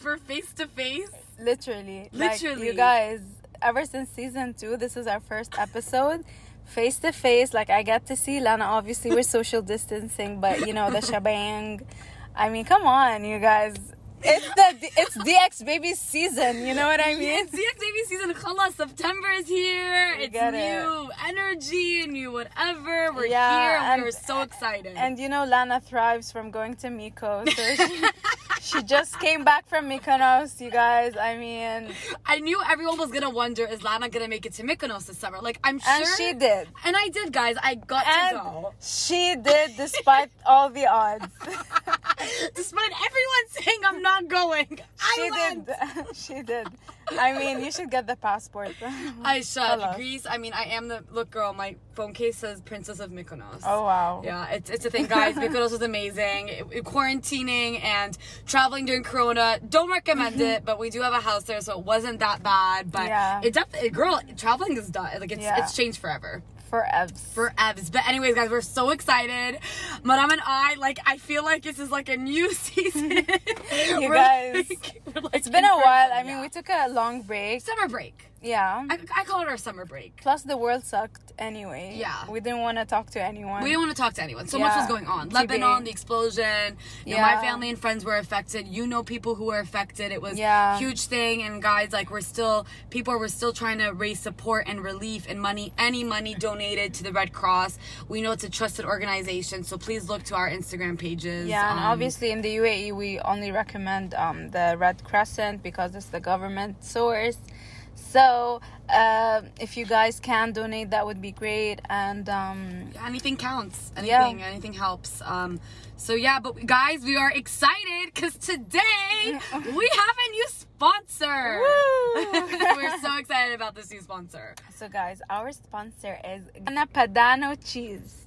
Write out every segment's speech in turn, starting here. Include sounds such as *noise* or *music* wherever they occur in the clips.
*laughs* we're face to face. Literally. Like, Literally. you guys, ever since season two, this is our first episode. Face to face, like I get to see Lana. Obviously, we're social distancing, but you know the shabang. I mean, come on, you guys. It's the it's DX baby season. You know what I mean? It's DX baby season. Khalas, September is here. You it's get it. new energy, new whatever. We're Yeah, here. and- We're so excited. And you know, Lana thrives from going to Mykonos. So she, *laughs* she just came back from Mykonos, you guys. I mean, I knew everyone was gonna wonder, is Lana gonna make it to Mykonos this summer? Like I'm sure and she did. And I did, guys. I got And to go. she did despite *laughs* all the odds. Despite everyone saying I'm not going. I She went. did. *laughs* she did. I mean, you should get the passport. *laughs* I should. Hello. Greece. I mean, I am the look girl. My phone case says Princess of Mykonos. Oh wow. Yeah, it's, it's a thing, guys. *laughs* Mykonos was amazing. It- it- quarantining and traveling during Corona, don't recommend mm-hmm. it. But we do have a house there, so it wasn't that bad. But Yeah. it definitely, girl, traveling is done. Like it's Yeah. it's changed forever. For Evs. For Evs. But anyways, guys, we're so excited. Madame and I, like, I feel like this is like a new *laughs* season. You We're guys, like- like It's been a while. I mean, yeah. we took a long break. summer break. Yeah. I, I call it our summer break. Plus, the world sucked anyway. Yeah. We didn't want to talk to anyone. We didn't want to talk to anyone. So much was going on. TBA. Lebanon, the explosion. You know, my family and friends were affected. You know people who were affected. It was Yeah. a huge thing. And guys, like we're still people were still trying to raise support and relief and money. Any money donated to the Red Cross. We know it's a trusted organization. So please look to our Instagram pages. Yeah, and Um, obviously in the UAE we only recommend um, the Red Crescent because it's the government source. So uh, if you guys can donate, that would be great. And um, anything counts. Yeah. Anything, anything helps. Um, so yeah, but guys, we are excited because today we have a new sponsor. Woo! *laughs* We're so excited about this new sponsor. so guys, our sponsor is Padano cheese.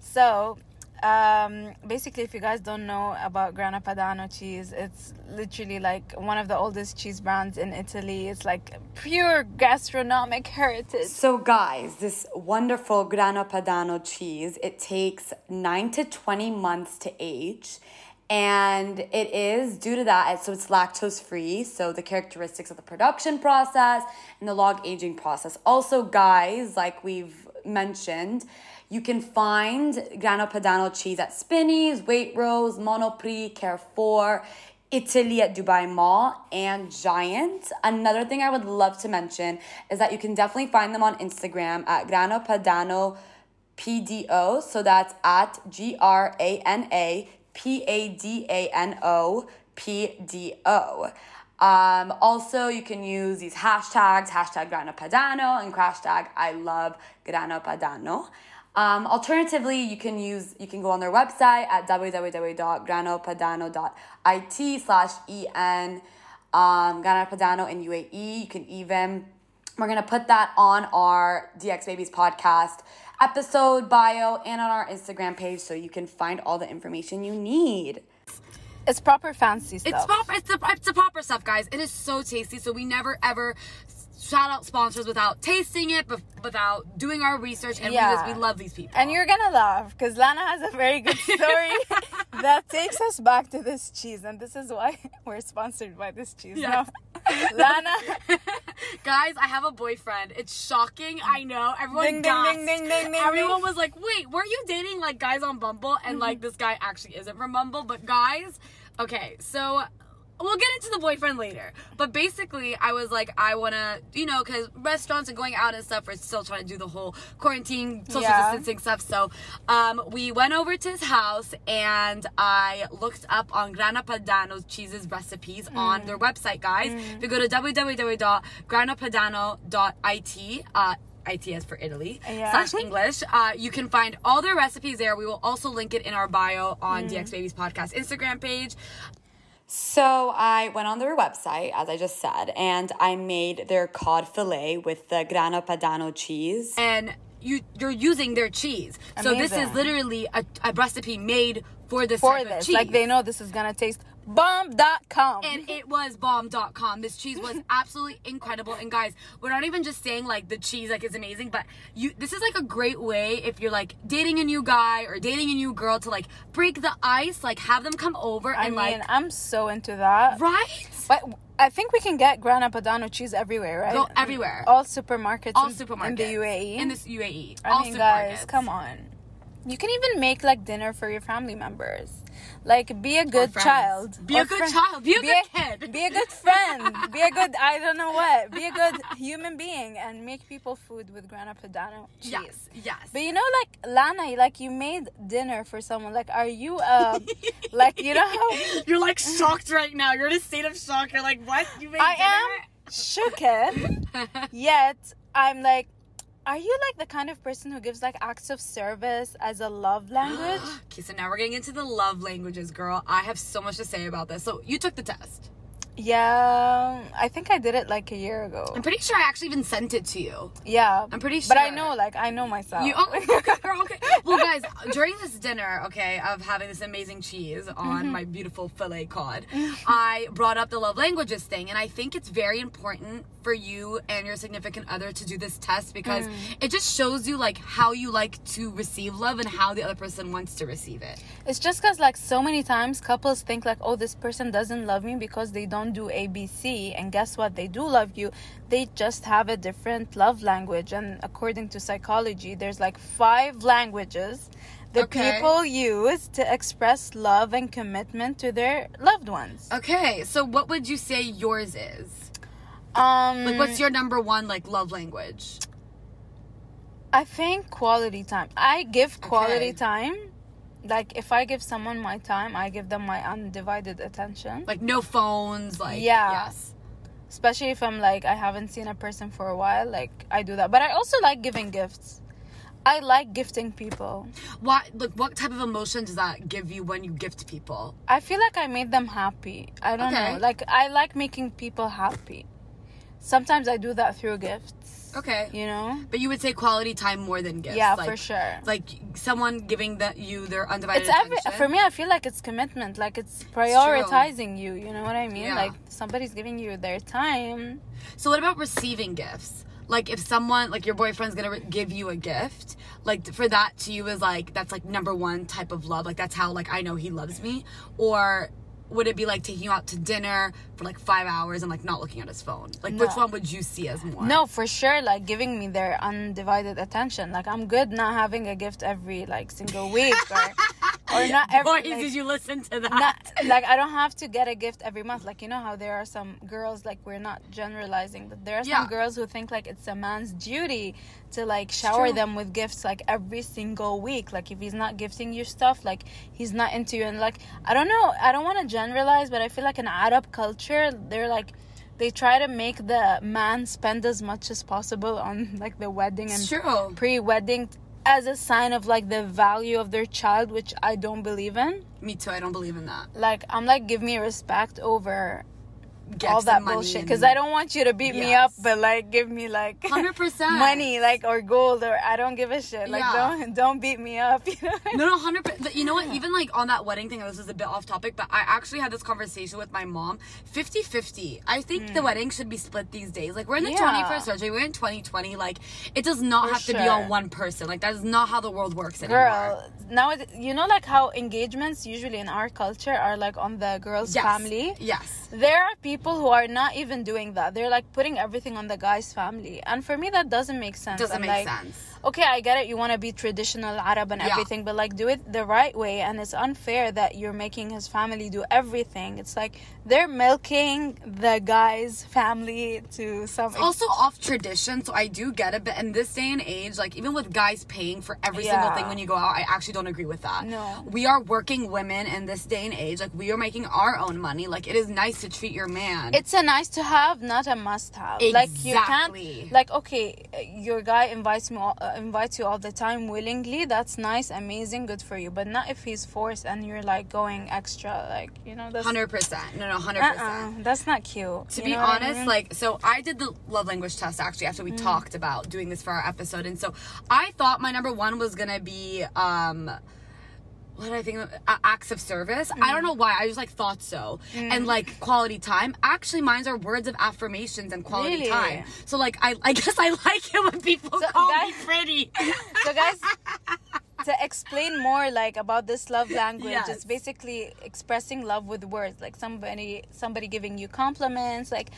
So um, basically, if you guys don't know about Grana Padano cheese, it's literally like one of the oldest cheese brands in Italy. It's like pure gastronomic heritage. So, guys, this wonderful Grana Padano cheese, it takes 9 to 20 months to age. And it is due to that, so it's lactose free. So, the characteristics of the production process and the log aging process. Also, guys, like we've mentioned, you can find Grana Padano cheese at Spinneys, Waitrose, Monoprix, Carrefour. Eataly at Dubai Mall and Giant. Another thing I would love to mention is that you can definitely find them on Instagram at Grano Padano PDO. So that's at G R A N A P A D A N O P D O. Um, also, you can use these hashtags, hashtag Grano Padano and hashtag I love Grano Padano. Um, alternatively, you can use you can go on their website at www.granopadano.it slash en um, Grano Padano in UAE. You can even we're gonna put that on our DX Babies podcast episode bio and on our Instagram page, so you can find all the information you need. It's proper fancy stuff. It's proper. It's the it's the proper stuff, guys. It is so tasty. So we never ever shout out sponsors without tasting it, but without doing our research. And we just we love these people. And you're gonna laugh because Lana has a very good *laughs* story that takes us back to this cheese, and this is why *laughs* we're sponsored by this cheese. Yes. *laughs* Lana, Guys, I have a boyfriend. It's shocking. I know. Everyone Ding, ding, ding, ding, ding, Everyone was like, "Wait, weren't you dating like guys on Bumble?" And like mm-hmm. this guy actually isn't from Bumble, but guys, okay, so we'll get into the boyfriend later. But basically, I was like, I want to, you know, because restaurants and going out and stuff, we're still trying to do the whole quarantine, social Yeah. distancing stuff. So um, we went over to his house and I looked up on Grana Padano cheese's recipes on Mm. their website, guys. If you go to www.granapadano.it, uh, IT is for Italy Yeah. slash English. Uh, you can find all their recipes there. We will also link it in our bio on Mm. DX Babies podcast Instagram page. So I went on their website, as I just said, and I made their cod fillet with the Grana Padano cheese. and you you're using their cheese. So this is literally a, a recipe made for this for this, cheese. like they know this is gonna taste bomb.com. and it was bomb.com. This cheese was *laughs* absolutely incredible. And guys, we're not even just saying like the cheese like is amazing, but you this is like a great way if you're like dating a new guy or dating a new girl to like break the ice, like have them come over I and mean, like I'm so into that. right? But I think we can get Grana Padano cheese everywhere, right? Go everywhere. All supermarkets. All supermarkets in the UAE. In this UAE. I all mean, guys, come on. You can even make like dinner for your family members. Like, be a good child. Be a good friend- child. Be a good kid. Be a good friend. be a good, I don't know what. Be a good human being and make people food with Grana Padano cheese. Yes, yes. But you know, like Lana, like you made dinner for someone. Like, are you, uh, *laughs* like you know how You're like shocked right now. You're in a state of shock. You're like, what? You made dinner. I dinner? am shooketh, *laughs* yet I'm like, are you like the kind of person who gives like acts of service as a love language? *gasps* Okay, so now we're getting into the love languages, girl. I have so much to say about this. So you took the test. Yeah, I think I did it like a year ago. I'm pretty sure I actually even sent it to you. Yeah, I'm pretty sure. But I know, like, I know myself. You oh, okay, *laughs* *laughs* girl, okay. Well, guys, during this dinner, okay, of having this amazing cheese on mm-hmm. my beautiful filet cod, I brought up the love languages thing, and I think it's very important for you and your significant other to do this test because mm. it just shows you like how you like to receive love and how the other person wants to receive it. It's just because, like, so many times couples think, like, oh, this person doesn't love me because they don't do ABC. And guess what? They do love you. They just have a different love language. And according to psychology, there's like five languages that Okay. people use to express love and commitment to their loved ones. Okay, so what would you say yours is? Um, Like, what's your number one like love language? I think quality time. I give quality Okay. time. Like, if I give someone my time, I give them my undivided attention. Like, no phones. Like, Yeah. yes. especially if I'm like I haven't seen a person for a while. Like I do that, but I also like giving gifts. I like gifting people. What like what type of emotion does that give you when you gift people? I feel like I made them happy. I don't Okay. know. Like I like making people happy. Sometimes I do that through gifts. Okay. You know? But you would say quality time more than gifts. Yeah, like, for sure. Like someone giving that you their undivided It's every attention. for me. I feel like it's commitment. Like it's prioritizing you. You know what I mean? Yeah. Like somebody's giving you their time. So what about receiving gifts? Like if someone like your boyfriend's gonna re- give you a gift, like for that to you is like that's like number one type of love. Like that's how like I know he loves me. Or would it be like taking you out to dinner for like five hours and like not looking at his phone? Like which one would you see as more? No, for sure. Like giving me their undivided attention. Like I'm good not having a gift every like single week or *laughs* or not every. Boys, like, did you listen to that? not *laughs* like I don't have to get a gift every month. Like you know how there are some girls like we're not generalizing, but there are some Yeah. girls who think like it's a man's duty to like shower them with gifts like every single week. Like if he's not gifting you stuff, like he's not into you. And like I don't know, I don't want to generalize, but I feel like in Arab culture, they're like. They try to make the man spend as much as possible on like the wedding and true. pre-wedding as a sign of like the value of their child, which I don't believe in Me too. I don't believe in that. like I'm like give me respect over all that bullshit because I don't want you to beat me up, but like give me like *laughs* 100%. money, like or gold, or I don't give a shit. Like Yeah. don't don't beat me up. You know? No, no, hundred. percent You know what? Even like on that wedding thing, this is a bit off topic, but I actually had this conversation with my mom. 50-50. I think the wedding should be split these days. Like we're in the Hmm. Yeah. twenty first century. We're in twenty twenty. Like it does not For have to be on one person. Like that is not how the world works anymore. Girl, now it- you know like how engagements usually in our culture are like on the girl's Yes. family. Yes. There are people who are not even doing that. They're like putting everything on the guy's family, and for me that doesn't make sense. Doesn't I'm make like, sense. okay, I get it. You want to be traditional Arab and Yeah. everything, but like do it the right way. And it's unfair that you're making his family do everything. It's like they're milking the guy's family to some. It's also off tradition, so I do get it. But in this day and age, like even with guys paying for every single thing when you go out, I actually don't agree with that. No. We are working women in this day and age. Like we are making our own money. Like it is nice to treat your man. It's a nice to have, not a must have. Like you can't, like okay, your guy invites me, all, uh, invites you all the time willingly. That's nice, amazing, good for you. But not if he's forced and you're like going extra, like you know that's. Hundred percent. No, no, hundred Uh-uh, percent. that's not cute. To You be what I honest, mean? like so, I did the love language test actually after we Mm. talked about doing this for our episode, and so I thought my number one was gonna be um what did I think? Of? Uh, acts of service. I don't know why. I just like thought so. And like quality time. Actually, mine's are words of affirmations and quality Really? time. So like, I I *laughs* guess I like it when people So, call me guys- pretty. *laughs* So guys, to explain more like about this love *laughs* language, Yes. it's basically expressing love with words. Like somebody somebody giving you compliments, like,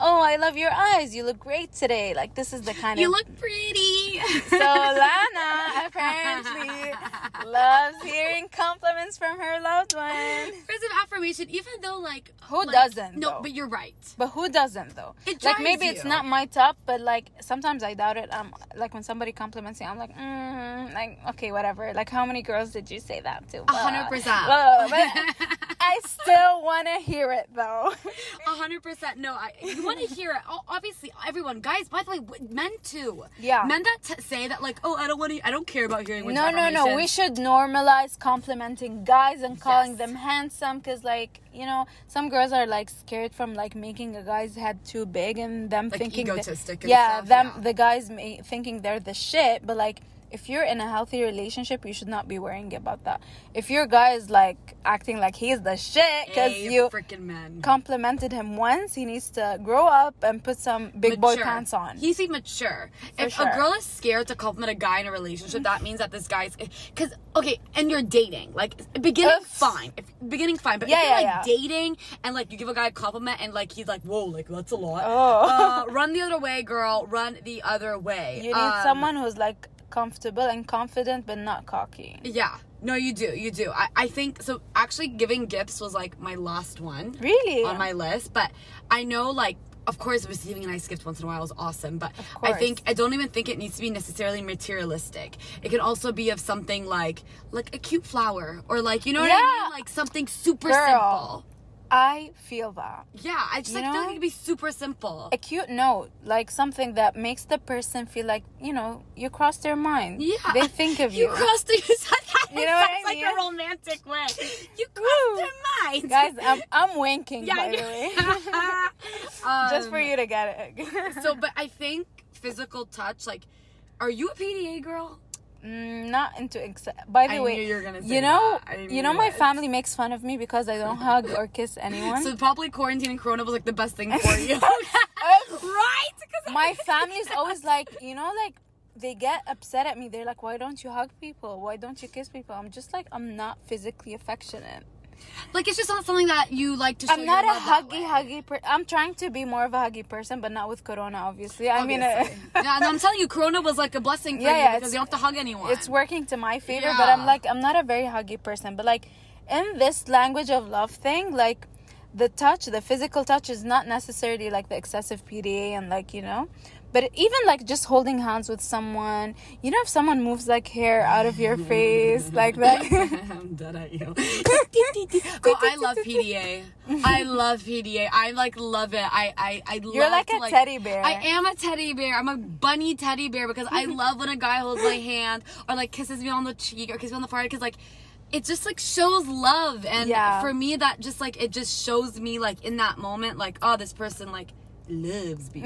"Oh, I love your eyes. You look great today." Like this is the kind of you look pretty. So *laughs* Lana apparently *laughs* loves hearing compliments from her loved one. Words of affirmation, even though like Who like- doesn't, No, though? but you're right. But who doesn't though? It like maybe it's not my top, but like sometimes I doubt it. Um, like when somebody compliments me, I'm like, mm, like okay, whatever. Like how many girls did you say that to? A hundred percent. But *laughs* I still want to hear it though. A hundred percent. No, I. You want to hear it? Oh, obviously, everyone, guys. By the way, men too. Yeah. Men that t- say that, like, oh, I don't want to. I don't care about hearing. no, no, no. No. We should normalize complimenting guys and calling Yes. them handsome because, like, you know, some girls are like scared from like making a guy's head too big and them Like, thinking egotistic and yeah, stuff, them yeah. the guys may, thinking they're the shit, but like. If you're in a healthy relationship, you should not be worrying about that. If your guy is like acting like he's the shit because Hey, you freaking men. complimented him once, he needs to grow up and put some big boy pants on. He's be mature. if sure. a girl is scared to compliment a guy in a relationship, that means that this guy's because okay, and you're dating. Like beginning Oof. fine, if, beginning fine, but Yeah, if you're yeah, like yeah. dating and like you give a guy a compliment and like he's like, whoa, like that's a lot. Oh. Uh, run the other way, girl. Run the other way. you need Um, someone who's like comfortable and confident, but not cocky. Yeah. No, you do. You do. I, I think so. Actually, giving gifts was like my last one Really? on my list, but I know like. Of course, receiving a nice gift once in a while is awesome, but I think I don't even think it needs to be necessarily materialistic. It can also be of something like like a cute flower or like you know what I mean, like something super Girl. simple. I feel that. Yeah, I just You like feel like it could be super simple. A cute note, like something that makes the person feel like, you know, you crossed their mind. Yeah, They think of *laughs* you. You crossed the. You said that. You know what I like mean? a romantic way. *laughs* You Woo. crossed their mind, Guys, I'm, *laughs* I'm winking, Yeah, by the know. way. Just for Um, you to get it. So, but I think physical touch, like, are you a PDA girl? Mm, not into ex- by the I way you were gonna say you know. You know my family makes fun of me because i don't hug or kiss *laughs* anyone? So probably quarantine and Corona was like the best thing for *laughs* you, right? *laughs* My family's always like you know like they get upset at me. They're like why don't you hug people? Why don't you kiss people? I'm just like i'm not physically affectionate like it's just not something that you like to. Show i'm not a huggy huggy per- i'm trying to be more of a huggy person but not with corona obviously i mean uh, *laughs* yeah, and I'm telling you, Corona was like a blessing for Yeah, you yeah, because you don't have to hug anyone. it's working to my favor but i'm like i'm not a very huggy person but like in this language of love thing like the touch the physical touch is not necessarily like the excessive pda and like you know but even like just holding hands with someone you know if someone moves like hair out of your face *laughs* like that I'm dead at you. Girl, *laughs* oh, I love *laughs* PDA. I love PDA. I like love it. I I I love You're like to, a teddy bear. I am a teddy bear. I'm a bunny teddy bear because I love when a guy holds my hand or like kisses me on the cheek or kisses me on the forehead because like it just like shows love and Yeah. for me that just like it just shows me like in that moment like oh this person like loves me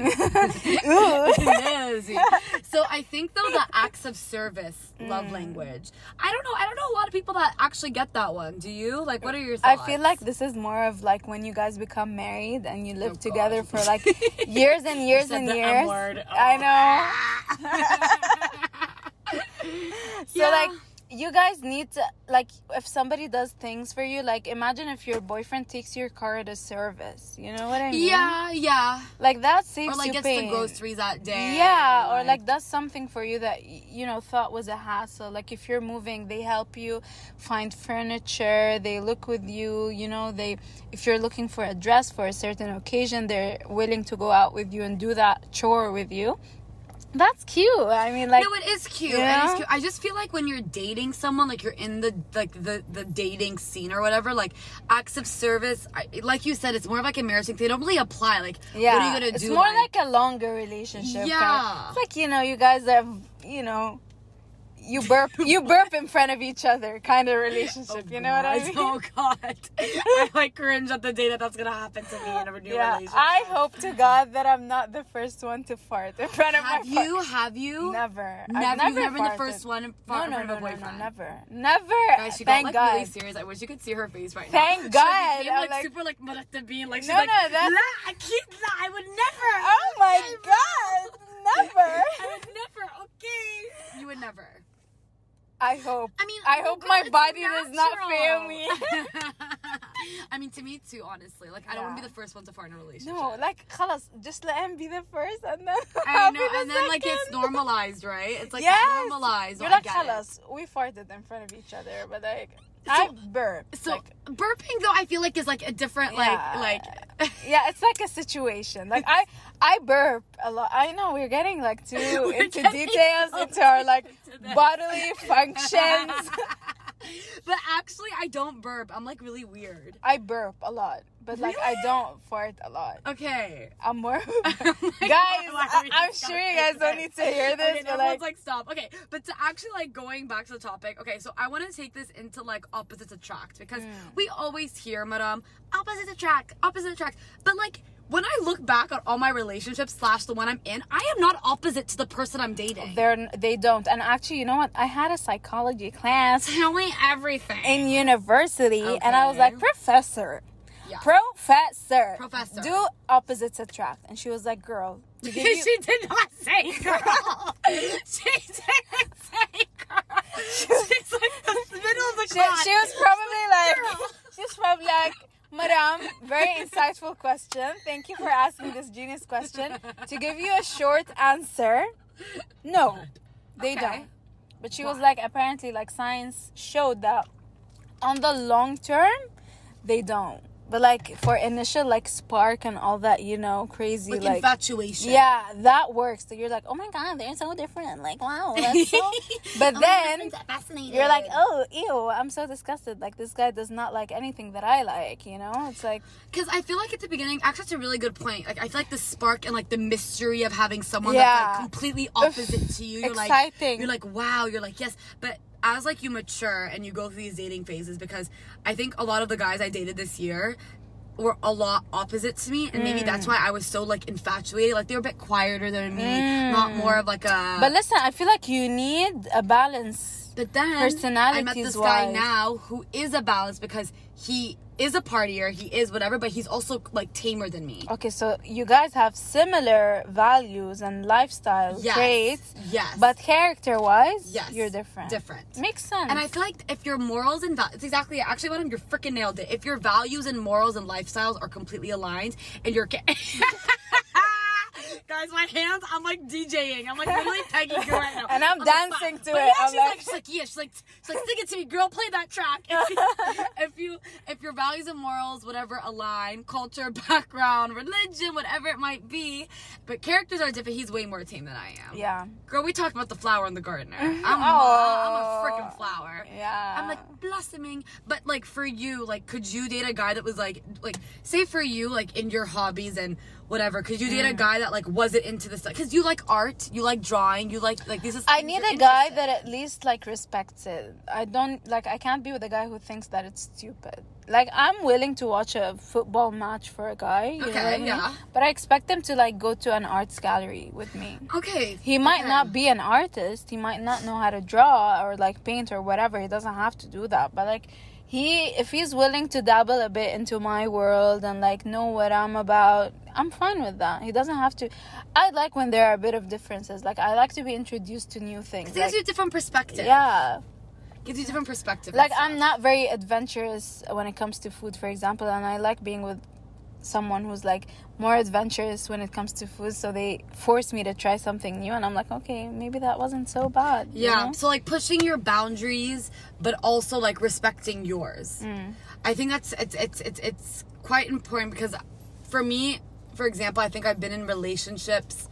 loves me so i think though the acts of service Mm. love language i don't know i don't know a lot of people that actually get that one do you like what are your thoughts? I feel like this is more of like when you guys become married and you live Oh, together God. for like *laughs* years and years and years. word. I know. *laughs* *laughs* So Yeah. like you guys need to like if somebody does things for you, like imagine if your boyfriend takes your car to a service. You know what I mean? yeah yeah Like that saves or like you gets pain. the groceries that day Yeah, or like does something for you that you know thought was a hassle. Like if you're moving, they help you find furniture. They look with you. You know, they if you're looking for a dress for a certain occasion, they're willing to go out with you and do that chore with you. That's cute. I mean, like no, it is cute. Yeah. It is cute. I just feel like when you're dating someone, like you're in the like the the dating scene or whatever, like acts of service. I, like you said, it's more of like a marriage thing. They don't really apply. Like, yeah, what are you gonna it's do? It's more like, a longer relationship. kind of- Yeah. it's like you know, you guys have you know. You burp you burp in front of each other kind of relationship. you know what I mean? Oh god, I like cringe at the day that that's gonna happen to me in a new yeah, relationship. I hope to God that I'm not the first one to fart in front of Have my you? Have you? Never. I've Never. You've never been the first one in No, front no, no, front no, of a no, boyfriend. never, never. Guys, she Thank got like God. really serious. I wish you could see her face right now. Thank *laughs* She, God. Like, became, like, like- super like marata being like she's No, like no, that's- "Nah, I can't. Nah, I would never. Oh my God! Never. *laughs* I would never. Okay. You would never. I hope. I mean, I well, hope girl, my it's body does not fail natural. me. *laughs* *laughs* I mean, to me too. Honestly, like I don't want to Yeah. be the first one to fart in a relationship. No, like, خلاص, just let him be the first, and then *laughs* I I'll know, be the and then like it's second. normalized, right? It's like Yes. normalized. You're I like, get it. خلاص, we farted in front of each other, but like, I burp. So like, burping though, I feel like is like a different Yeah. like like. yeah, it's like a situation. Like I, I burp a lot. I know we're getting like too *laughs* into details into *laughs* our like into bodily functions. *laughs* but actually, I don't burp. I'm like really weird. I burp a lot, but like I don't fart a lot. Okay. I'm more. Oh guys, God, why are we I, am sure you guys don't need to hear this, Okay, but everyone's like, like, stop. Okay, but to actually like going back to the topic. Okay, so I want to take this into like opposites attract because Mm. we always hear, madam, opposites attract, opposite attract. But like when I look back on all my relationships slash the one I'm in, I am not opposite to the person I'm dating. they're they don't. And actually, you know what? I had a psychology class *laughs* Tell me everything. in university, and I was like, professor. Yeah. Professor. Professor. Do opposites attract. And she was like, girl, *laughs* you she did not say *laughs* girl. she didn't say girl. She's like the middle of the she, class. she was probably like she was probably like madam very insightful question. Thank you for asking this genius question. To give you a short answer no they Okay. don't. But she was like apparently like science showed that on the long term they don't but like for initial like spark and all that you know crazy like, like infatuation. yeah, that works. So you're like, oh my god, they're so different. Like, wow, that's so. *laughs* But Oh, then you're like, oh, ew, I'm so disgusted. Like, this guy does not like anything that I like, you know? It's like, Because I feel like at the beginning, actually, it's a really good point. Like, I feel like the spark and like the mystery of having someone Yeah. that's like completely opposite to you. You're like, you're like, wow. You're like, yes. But as like you mature and you go through these dating phases, because I think a lot of the guys I dated this year were a lot opposite to me, and maybe Mm. that's why I was so like infatuated. Like they were a bit quieter than me, not more of like a. Mm. but listen, I feel like you need a balance. But then I met this guy wise. now who is a balance because he is a partier, he is whatever, but he's also like tamer than me. Okay, so you guys have similar values and lifestyle Yes. traits, Yes. but character wise, Yes. you're different. Different. Makes sense. And I feel like if your morals and values, it's exactly actually what I'm you're freaking nailed it. If your values and morals and lifestyles are completely aligned and you're ca- *laughs* Guys, my hands, I'm like DJing. I'm like literally *laughs* pegging you right now. And I'm like, dancing "Fuck." to But it. Yeah, I'm she's like- like, she's like, yeah, she's like, she's like, sing it to me, girl, play that track. *laughs* If you, if you, if your values and morals, whatever, align, culture, *laughs* background, religion, whatever it might be, but characters are different. He's way more tame than I am. yeah. Girl, we talked about the flower and the gardener. I'm, a, I'm a freaking flower. Yeah. I'm like blossoming, but like for you, like could you date a guy that was like, like say for you, like in your hobbies and whatever, could you Mm. a guy that like wasn't into this stuff? Because you like art, you like drawing, you like like this Is I need a guy that at least like respects it. I don't like I can't be with a guy who thinks that it's stupid. Like I'm willing to watch a football match for a guy, you know Okay, I mean? yeah. But I expect him to like go to an arts gallery with me. Okay. He might okay. not be an artist, he might not know how to draw or like paint or whatever. He doesn't have to do that. But like he if he's willing to dabble a bit into my world and like know what I'm about, I'm fine with that. He doesn't have to I like when there are a bit of differences. Like I like to be introduced to new things. It gives you a different perspective. yeah. Gives you a different perspective. Like I'm not very adventurous when it comes to food, for example, and I like being with someone who's like more adventurous when it comes to food. So they force me to try something new, and I'm like, okay, maybe that wasn't so bad. you Yeah. know? So like pushing your boundaries, but also like respecting yours. Mm. I think that's it's it's it's it's quite important because for me, for example, I think I've been in relationships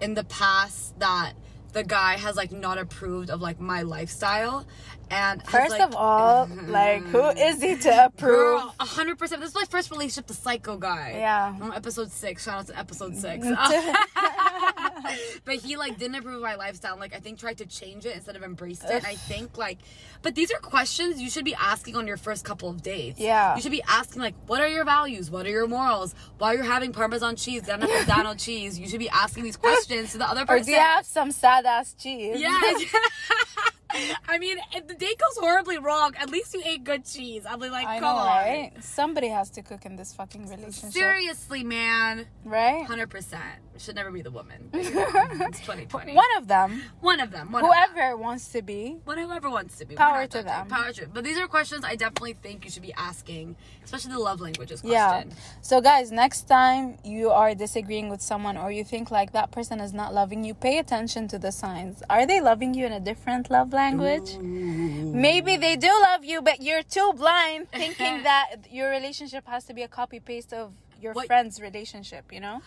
in the past that the guy has like not approved of like my lifestyle and First like, of all, like who *laughs* is he to approve? Hundred percent. This is my first relationship, the psycho guy. Yeah. On episode six. Shout out to episode six. *laughs* *laughs* but he like didn't approve of my lifestyle. and, Like I think tried to change it instead of embraced it. I think like, but these are questions you should be asking on your first couple of dates. Yeah. You should be asking like, what are your values? What are your morals? While you're having Parmesan cheese, Grana Padano cheese? You should be asking these questions to the other person. Or do you have some sad ass cheese? Yeah. I mean, if the date goes horribly wrong, at least you ate good cheese. I'll be like, I come know, on. right? Somebody has to cook in this fucking relationship. Seriously, man. Right? 100%. Should never be the woman. *laughs* it's 2020. One of them. One of them. One Of them. Whoever wants to be. What whoever wants to be. Power to them. Power to But these are questions I definitely think you should be asking, especially the love languages question. Yeah. So, guys, next time you are disagreeing with someone or you think like that person is not loving you, pay attention to the signs. Are they loving you in a different love language? Maybe they do love you, but you're too blind *laughs* thinking that your relationship has to be a copy paste of your What- friend's relationship, you know?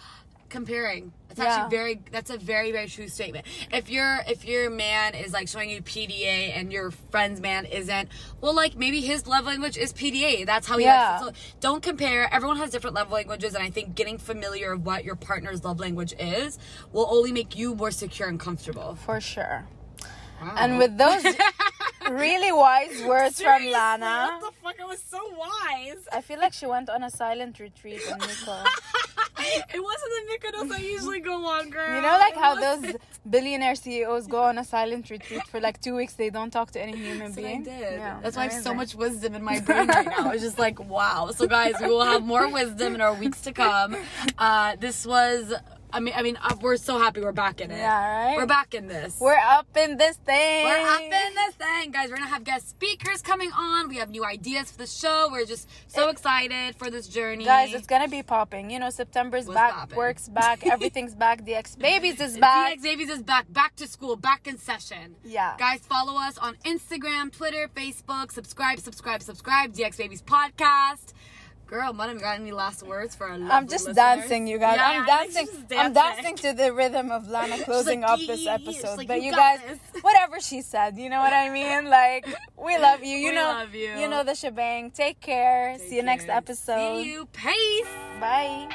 Comparing. It's Yeah. actually very that's a very, very true statement. If your if your man is like showing you PDA and your friend's man isn't, well like maybe his love language is PDA. That's how he Yeah. So don't compare. Everyone has different love languages and I think getting familiar of what your partner's love language is will only make you more secure and comfortable. For sure. Wow. And with those *laughs* really wise words from Lana, What the fuck? I was so wise. I feel like she went on a silent retreat in Nico. *laughs* it wasn't the Mykonos I usually go on, girl. You know, like It how wasn't. those billionaire CEOs go on a silent retreat for like two weeks, they don't talk to any human That's what I being. did. Yeah, That's why I have so much wisdom in my brain right now. It's just like, wow. So, guys, we will have more wisdom in our weeks to come. Uh, this was, I mean, I mean, uh, we're so happy we're back in it. Yeah, right? We're back in this. We're up in this thing. We're up in this thing, guys. We're gonna have guest speakers coming on. We have new ideas for the show. We're just so excited for this journey, Guys, it's gonna be popping. You know, September's What's back, popping? work's back, *laughs* everything's back. DX Babies is back. DX Babies is back, back to school, back in session. Yeah. Guys, follow us on Instagram, Twitter, Facebook. Subscribe, subscribe, subscribe. DX Babies podcast. Girl, Madam, got any last words for our I'm just listeners? dancing, you guys. Yeah, I'm think dancing. I'm dancing to the rhythm of Lana *laughs* closing like, up this yee, yee." She's episode. like, but "You you guys, this." *laughs* whatever she said, you know what I mean? Like, we *laughs* love you. You We know, love you. know the shebang. Take care. Take See you next episode. See you. Peace. Bye.